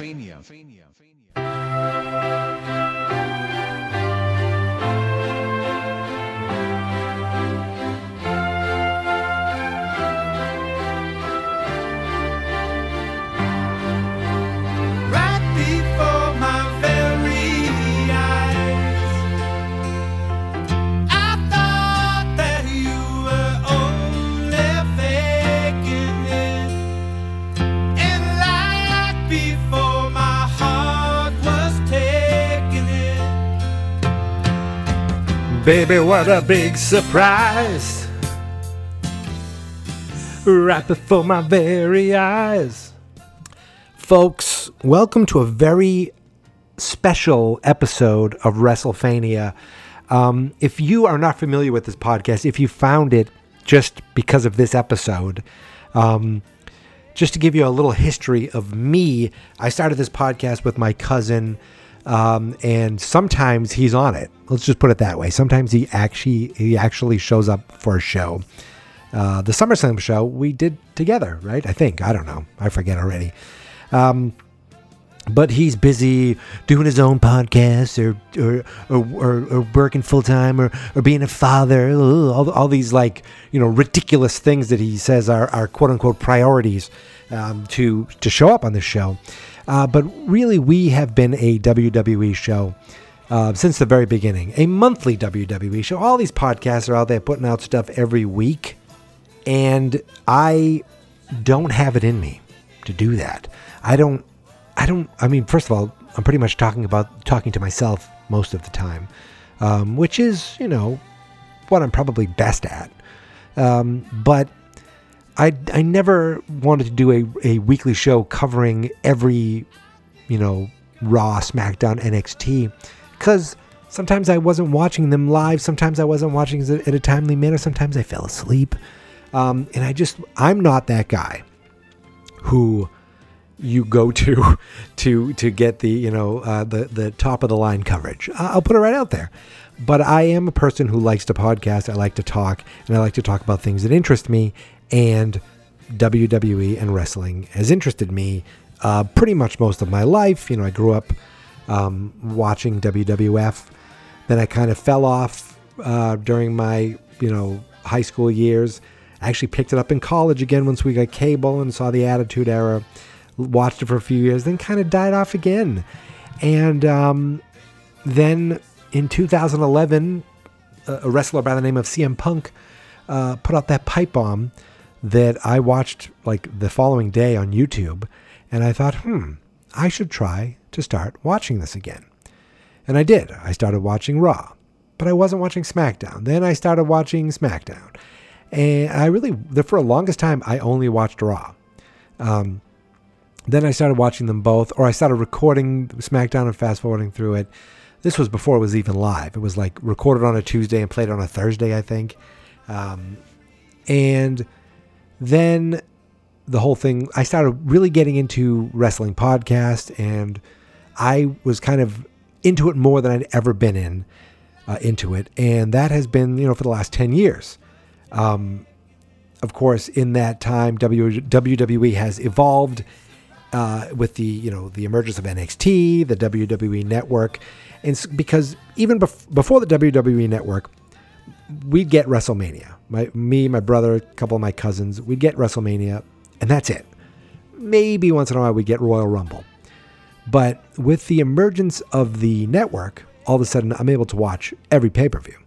Right Baby, what a big surprise. Right before my very eyes. Folks, welcome to a very special episode of WrestleFania. Um, if you are not familiar with this podcast, if you found it just because of this episode, um, just to give you a little history of me, I started this podcast with my cousin, um, and sometimes he's on it. Let's just put it that way. Sometimes he actually he actually shows up for a show. Uh, the SummerSlam show we did together, right? I think I don't know. I forget already. Um, but he's busy doing his own podcast or or or, or, or working full time or, or being a father all, all these like you know ridiculous things that he says are, are quote unquote priorities um, to to show up on this show uh, but really we have been a WWE show uh, since the very beginning a monthly WWE show all these podcasts are out there putting out stuff every week and I don't have it in me to do that. I don't. I don't. I mean, first of all, I'm pretty much talking about talking to myself most of the time, um, which is you know what I'm probably best at. Um, but I I never wanted to do a, a weekly show covering every you know Raw, SmackDown, NXT because sometimes I wasn't watching them live. Sometimes I wasn't watching it at a timely manner. Sometimes I fell asleep. Um, and I just, I'm not that guy who you go to to to get the you know uh, the the top of the line coverage. I'll put it right out there. But I am a person who likes to podcast. I like to talk, and I like to talk about things that interest me. And WWE and wrestling has interested me uh, pretty much most of my life. You know, I grew up um, watching WWF. Then I kind of fell off uh, during my you know high school years. I actually picked it up in college again once we got cable and saw the Attitude Era. Watched it for a few years, then kind of died off again. And um, then in 2011, a wrestler by the name of CM Punk uh, put out that pipe bomb that I watched like the following day on YouTube, and I thought, hmm, I should try to start watching this again. And I did. I started watching Raw, but I wasn't watching SmackDown. Then I started watching SmackDown, and I really, for the longest time, I only watched Raw. Um, then I started watching them both, or I started recording SmackDown and fast forwarding through it. This was before it was even live. It was like recorded on a Tuesday and played on a Thursday, I think. Um, and then the whole thing, I started really getting into wrestling podcast, and I was kind of into it more than I'd ever been in uh, into it, and that has been you know for the last ten years. Um, of course, in that time, WWE has evolved uh, with the you know the emergence of NXT, the WWE Network, and because even bef- before the WWE Network, we'd get WrestleMania. My me, my brother, a couple of my cousins, we'd get WrestleMania, and that's it. Maybe once in a while we'd get Royal Rumble, but with the emergence of the network, all of a sudden I'm able to watch every pay per view.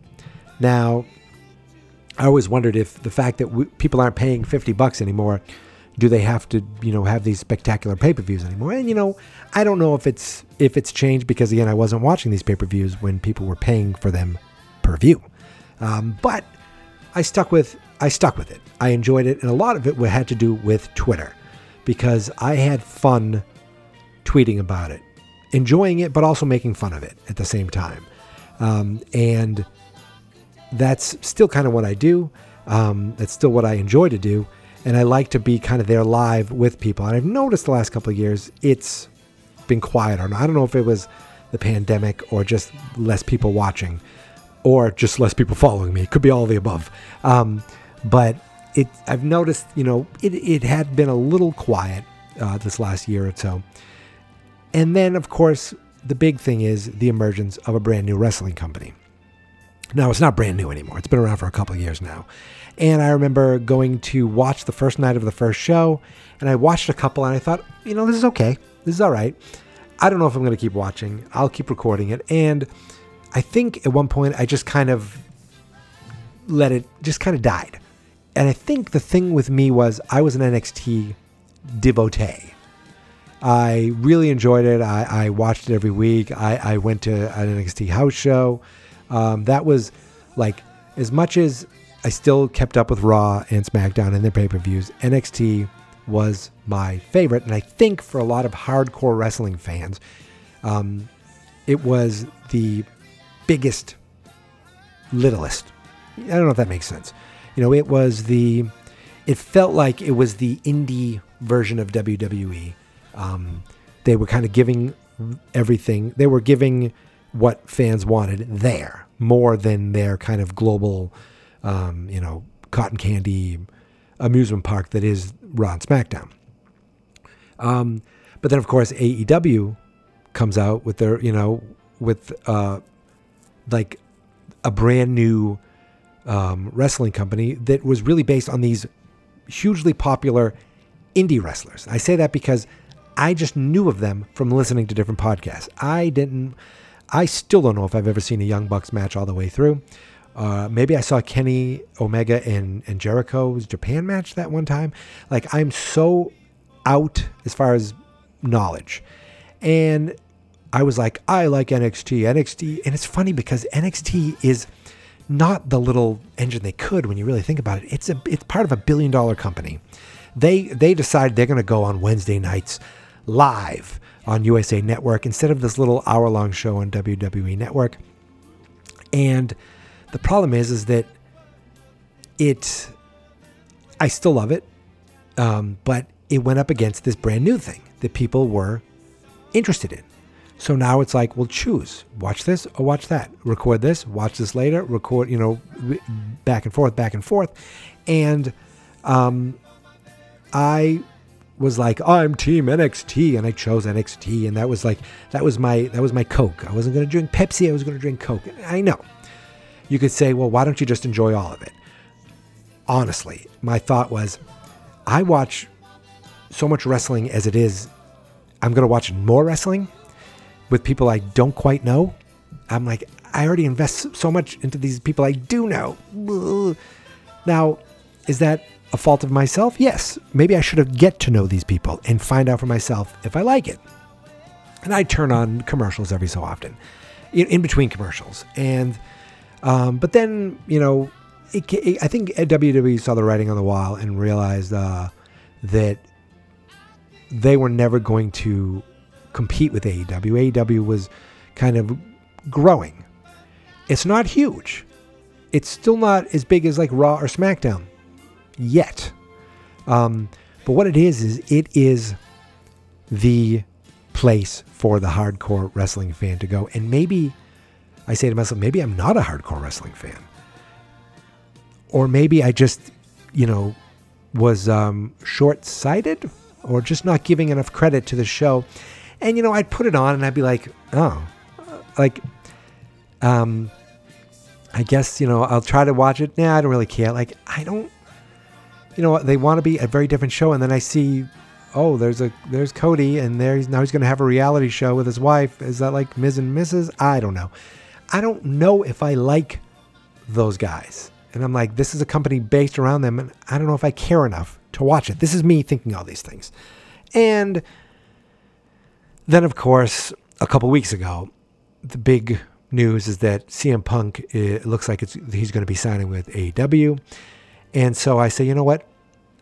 Now, I always wondered if the fact that we, people aren't paying 50 bucks anymore, do they have to, you know, have these spectacular pay-per-views anymore? And you know, I don't know if it's if it's changed because again, I wasn't watching these pay-per-views when people were paying for them per view. Um, but I stuck with I stuck with it. I enjoyed it, and a lot of it had to do with Twitter because I had fun tweeting about it, enjoying it, but also making fun of it at the same time. Um, and that's still kind of what I do. Um, that's still what I enjoy to do. And I like to be kind of there live with people. And I've noticed the last couple of years it's been quieter. I don't know if it was the pandemic or just less people watching or just less people following me. It could be all the above. Um, but it, I've noticed, you know, it, it had been a little quiet uh, this last year or so. And then, of course, the big thing is the emergence of a brand new wrestling company. Now, it's not brand new anymore. It's been around for a couple years now. And I remember going to watch the first night of the first show, and I watched a couple, and I thought, you know, this is okay. This is all right. I don't know if I'm going to keep watching. I'll keep recording it. And I think at one point I just kind of let it just kind of died. And I think the thing with me was I was an NXT devotee. I really enjoyed it. I, I watched it every week. I, I went to an NXT house show. Um, that was like as much as I still kept up with Raw and SmackDown and their pay per views, NXT was my favorite. And I think for a lot of hardcore wrestling fans, um, it was the biggest, littlest. I don't know if that makes sense. You know, it was the, it felt like it was the indie version of WWE. Um, they were kind of giving everything, they were giving what fans wanted there more than their kind of global, um, you know, cotton candy amusement park that is Raw and SmackDown. Um, but then, of course, AEW comes out with their, you know, with uh, like a brand new um, wrestling company that was really based on these hugely popular indie wrestlers. I say that because I just knew of them from listening to different podcasts. I didn't, I still don't know if I've ever seen a Young Bucks match all the way through. Uh, maybe I saw Kenny Omega and, and Jericho's Japan match that one time. Like, I'm so out as far as knowledge. And I was like, I like NXT. NXT. And it's funny because NXT is not the little engine they could when you really think about it. It's a it's part of a billion dollar company. They they decide they're going to go on Wednesday nights live on USA Network instead of this little hour long show on WWE Network. And the problem is is that it I still love it, um, but it went up against this brand new thing that people were interested in. So now it's like, well, choose watch this or watch that. Record this, watch this later. Record, you know, back and forth, back and forth, and um, I was like, oh, I'm Team NXT, and I chose NXT, and that was like, that was my that was my Coke. I wasn't going to drink Pepsi. I was going to drink Coke. I know. You could say, well, why don't you just enjoy all of it? Honestly, my thought was, I watch so much wrestling as it is. I'm going to watch more wrestling with people I don't quite know. I'm like, I already invest so much into these people I do know. Now, is that a fault of myself? Yes. Maybe I should have get to know these people and find out for myself if I like it. And I turn on commercials every so often, in, between commercials. And, um, but then, you know, it, it, I think WWE saw the writing on the wall and realized uh, that they were never going to compete with AEW. AEW was kind of growing. It's not huge. It's still not as big as like Raw or SmackDown yet. Um, but what it is is it is the place for the hardcore wrestling fan to go. And maybe I say to myself, maybe I'm not a hardcore wrestling fan. Or maybe I just, you know, was um, short sighted or just not giving enough credit to the show. And, you know, I'd put it on and I'd be like, oh, like, um, I guess, you know, I'll try to watch it. Nah, I don't really care. Like, I don't, you know, what, they want to be a very different show. And then I see, oh, there's a, there's Cody and there's, now he's going to have a reality show with his wife. Is that like Ms. and Mrs.? I don't know. I don't know if I like those guys. And I'm like, this is a company based around them. And I don't know if I care enough to watch it. This is me thinking all these things. And then, of course, a couple weeks ago, the big news is that CM Punk it looks like it's, he's going to be signing with AEW. And so I say, you know what?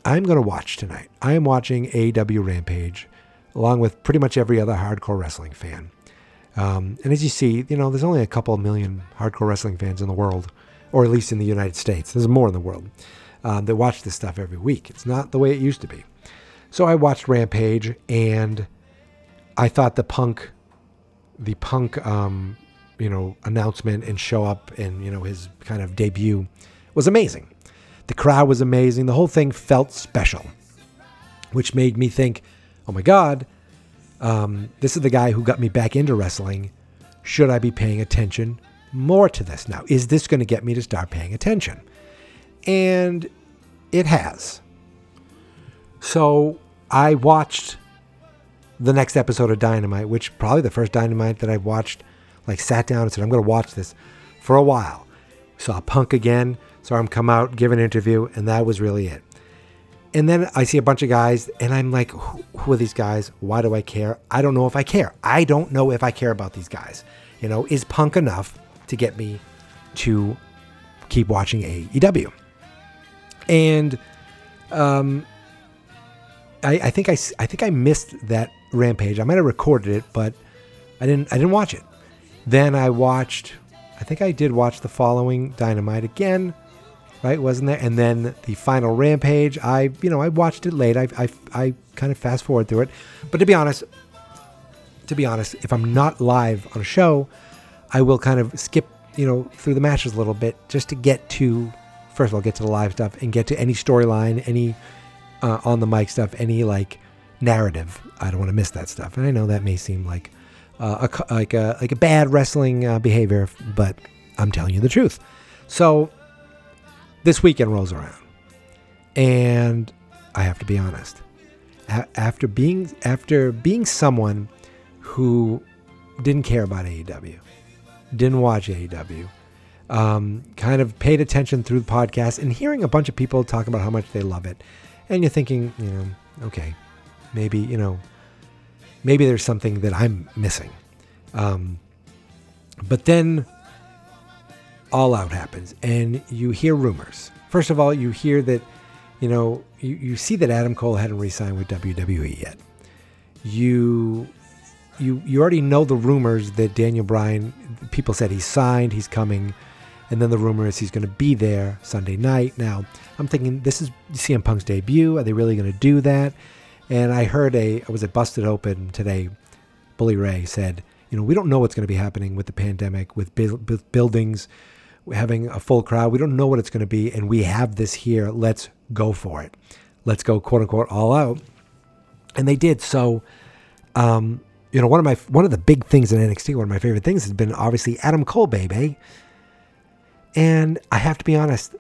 I'm going to watch tonight. I am watching AEW Rampage along with pretty much every other hardcore wrestling fan. Um, and as you see, you know, there's only a couple million hardcore wrestling fans in the world, or at least in the United States. There's more in the world um, that watch this stuff every week. It's not the way it used to be. So I watched Rampage, and I thought the punk, the punk, um, you know, announcement and show up and you know his kind of debut was amazing. The crowd was amazing. The whole thing felt special, which made me think, oh my God, Um, this is the guy who got me back into wrestling. Should I be paying attention more to this now? Is this going to get me to start paying attention? And it has. So I watched the next episode of Dynamite, which probably the first Dynamite that I watched, like sat down and said, I'm going to watch this for a while. Saw Punk again, saw him come out, give an interview, and that was really it. And then I see a bunch of guys, and I'm like, who, who are these guys? Why do I care? I don't know if I care. I don't know if I care about these guys. You know, is Punk enough to get me to keep watching AEW? And um, I, I think I, I think I missed that Rampage. I might have recorded it, but I didn't I didn't watch it. Then I watched. I think I did watch the following Dynamite again, right? Wasn't there? And then the final Rampage. I you know I watched it late. I I, I kind of fast forward through it. But to be honest, to be honest, if I'm not live on a show, I will kind of skip you know through the matches a little bit just to get to first of all get to the live stuff and get to any storyline, any uh, on the mic stuff, any like narrative. I don't want to miss that stuff, and I know that may seem like uh, a, like a like a bad wrestling uh, behavior, but I'm telling you the truth. So this weekend rolls around, and I have to be honest. A- after being after being someone who didn't care about AEW, didn't watch AEW, um, kind of paid attention through the podcast and hearing a bunch of people talk about how much they love it. And you're thinking, you know, okay, maybe, you know, maybe there's something that I'm missing. Um, but then All Out happens and you hear rumors. First of all, you hear that, you know, you, you see that Adam Cole hadn't re signed with WWE yet. You you you already know the rumors that Daniel Bryan people said he's signed, he's coming, and then the rumor is he's going to be there Sunday night. Now I'm thinking this is CM Punk's debut. Are they really going to do that? And I heard a I was at Busted Open today. Bully Ray said, you know, we don't know what's going to be happening with the pandemic, with bu- buildings having a full crowd. We don't know what it's going to be, and we have this here. Let's go for it. Let's go, quote unquote, all out. And they did. So, um, you know, one of my one of the big things in NXT, one of my favorite things has been obviously Adam Cole, baby. And I have to be honest,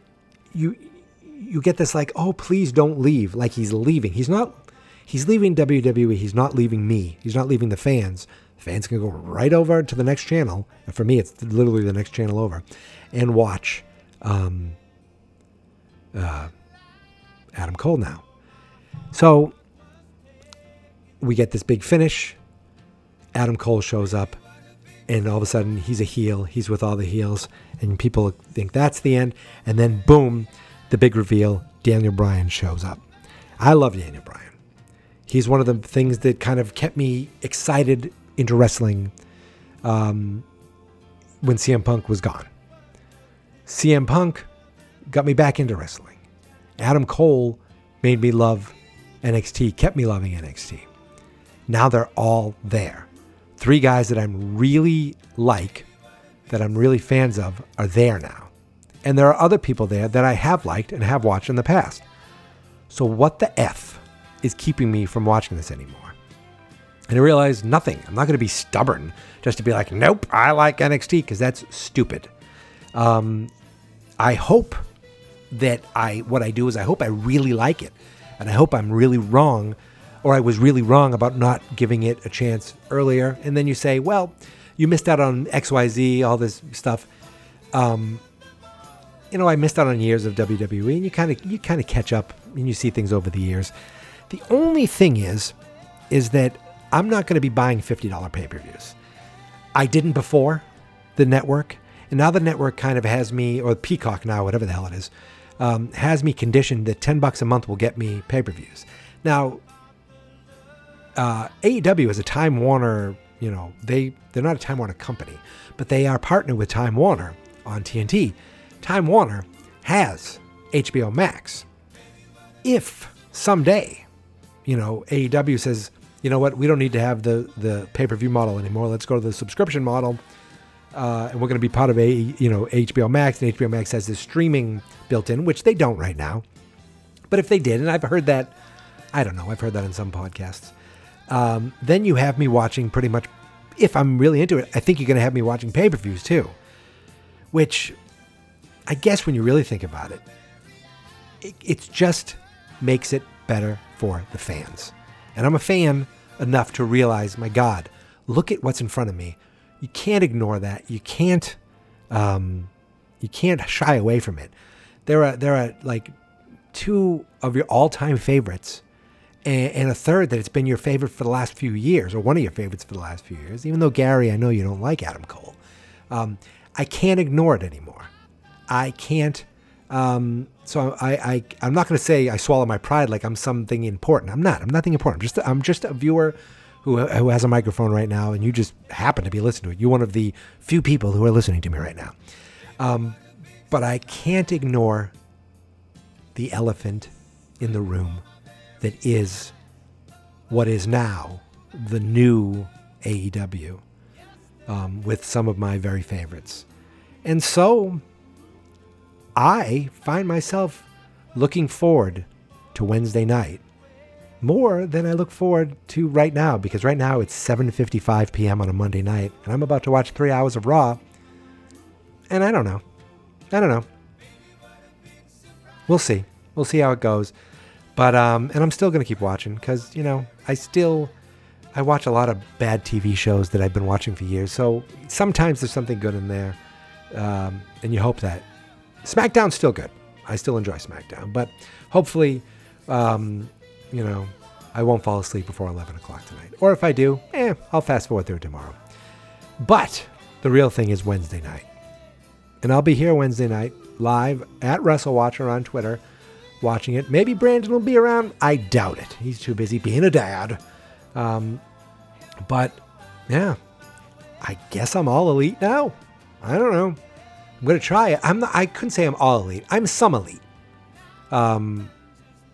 you you get this like, oh, please don't leave, like he's leaving. He's not. He's leaving WWE. He's not leaving me. He's not leaving the fans. The fans can go right over to the next channel. And for me, it's literally the next channel over, and watch um, uh, Adam Cole now. So we get this big finish. Adam Cole shows up, and all of a sudden he's a heel. He's with all the heels, and people think that's the end. And then boom, the big reveal: Daniel Bryan shows up. I love Daniel Bryan. He's one of the things that kind of kept me excited into wrestling um, when CM Punk was gone. CM Punk got me back into wrestling. Adam Cole made me love NXT, kept me loving NXT. Now they're all there. Three guys that I'm really like, that I'm really fans of, are there now. And there are other people there that I have liked and have watched in the past. So what the F is keeping me from watching this anymore? And I realized nothing. I'm not going to be stubborn just to be like, nope, I like NXT because that's stupid. Um, I hope that I what I do is I hope I really like it, and I hope I'm really wrong, or I was really wrong about not giving it a chance earlier. And then you say, well, you missed out on X Y Z, all this stuff. Um, you know, I missed out on years of WWE, and you kind of you kind of catch up and you see things over the years. The only thing is, is that I'm not going to be buying fifty dollar pay per views. I didn't before the network, and now the network kind of has me, or Peacock now, whatever the hell it is, um, has me conditioned that ten bucks a month will get me pay per views. Now, uh, AEW is a Time Warner. You know, they they're not a Time Warner company, but they are partnered with Time Warner on TNT. Time Warner has HBO Max. If someday, you know, AEW says, you know what, we don't need to have the the pay per view model anymore. Let's go to the subscription model, uh, and we're going to be part of a you know HBO Max, and HBO Max has this streaming built in, which they don't right now. But if they did, and I've heard that, I don't know, I've heard that in some podcasts. Um, then you have me watching pretty much, if I'm really into it, I think you're going to have me watching pay per views too. Which I guess when you really think about it, it, it just makes it better for the fans. And I'm a fan enough to realize, my God, look at what's in front of me. You can't ignore that. You can't, um, you can't shy away from it. There are there are like two of your all-time favorites, and, and a third that it's been your favorite for the last few years, or one of your favorites for the last few years. Even though Gary, I know you don't like Adam Cole, um, I can't ignore it anymore. I can't. Um, so I, I I'm not going to say I swallow my pride like I'm something important. I'm not. I'm nothing important. I'm just I'm just a viewer who who has a microphone right now, and you just happen to be listening to it. You're one of the few people who are listening to me right now. Um, but I can't ignore the elephant in the room that is what is now the new AEW um, with some of my very favorites. And so I find myself looking forward to Wednesday night more than I look forward to right now because right now it's 7:55 p.m. on a Monday night and I'm about to watch 3 hours of Raw. And I don't know. I don't know. We'll see. We'll see how it goes. But um and I'm still going to keep watching cuz you know, I still I watch a lot of bad TV shows that I've been watching for years. So sometimes there's something good in there. Um, and you hope that SmackDown's still good. I still enjoy SmackDown, but hopefully, um, you know, I won't fall asleep before 11 o'clock tonight. Or if I do, eh, I'll fast forward through tomorrow. But the real thing is Wednesday night. And I'll be here Wednesday night live at WrestleWatcher on Twitter watching it. Maybe Brandon will be around. I doubt it. He's too busy being a dad. Um, but yeah, I guess I'm all elite now. I don't know. I'm gonna try it. I'm not. I couldn't say I'm all elite. I'm some elite. Um,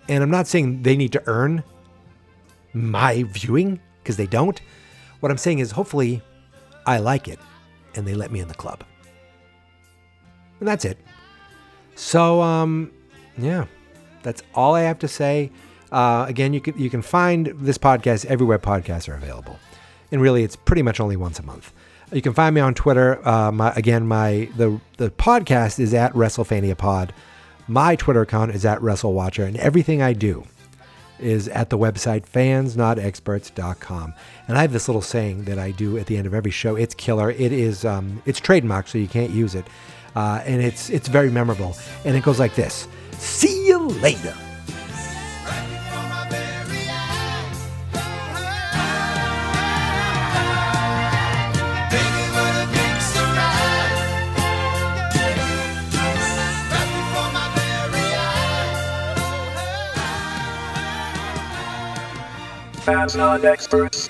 and I'm not saying they need to earn my viewing because they don't. What I'm saying is, hopefully, I like it, and they let me in the club. And that's it. So, um, yeah, that's all I have to say. Uh, again, you can you can find this podcast everywhere podcasts are available, and really, it's pretty much only once a month. You can find me on Twitter. Uh, my, again, my the the podcast is at WrestleFania Pod. My Twitter account is at WrestleWatcher, and everything I do is at the website fansnotexperts.com. And I have this little saying that I do at the end of every show. It's killer. It is um, it's trademark, so you can't use it, uh, and it's it's very memorable. And it goes like this: See you later. Fans not experts.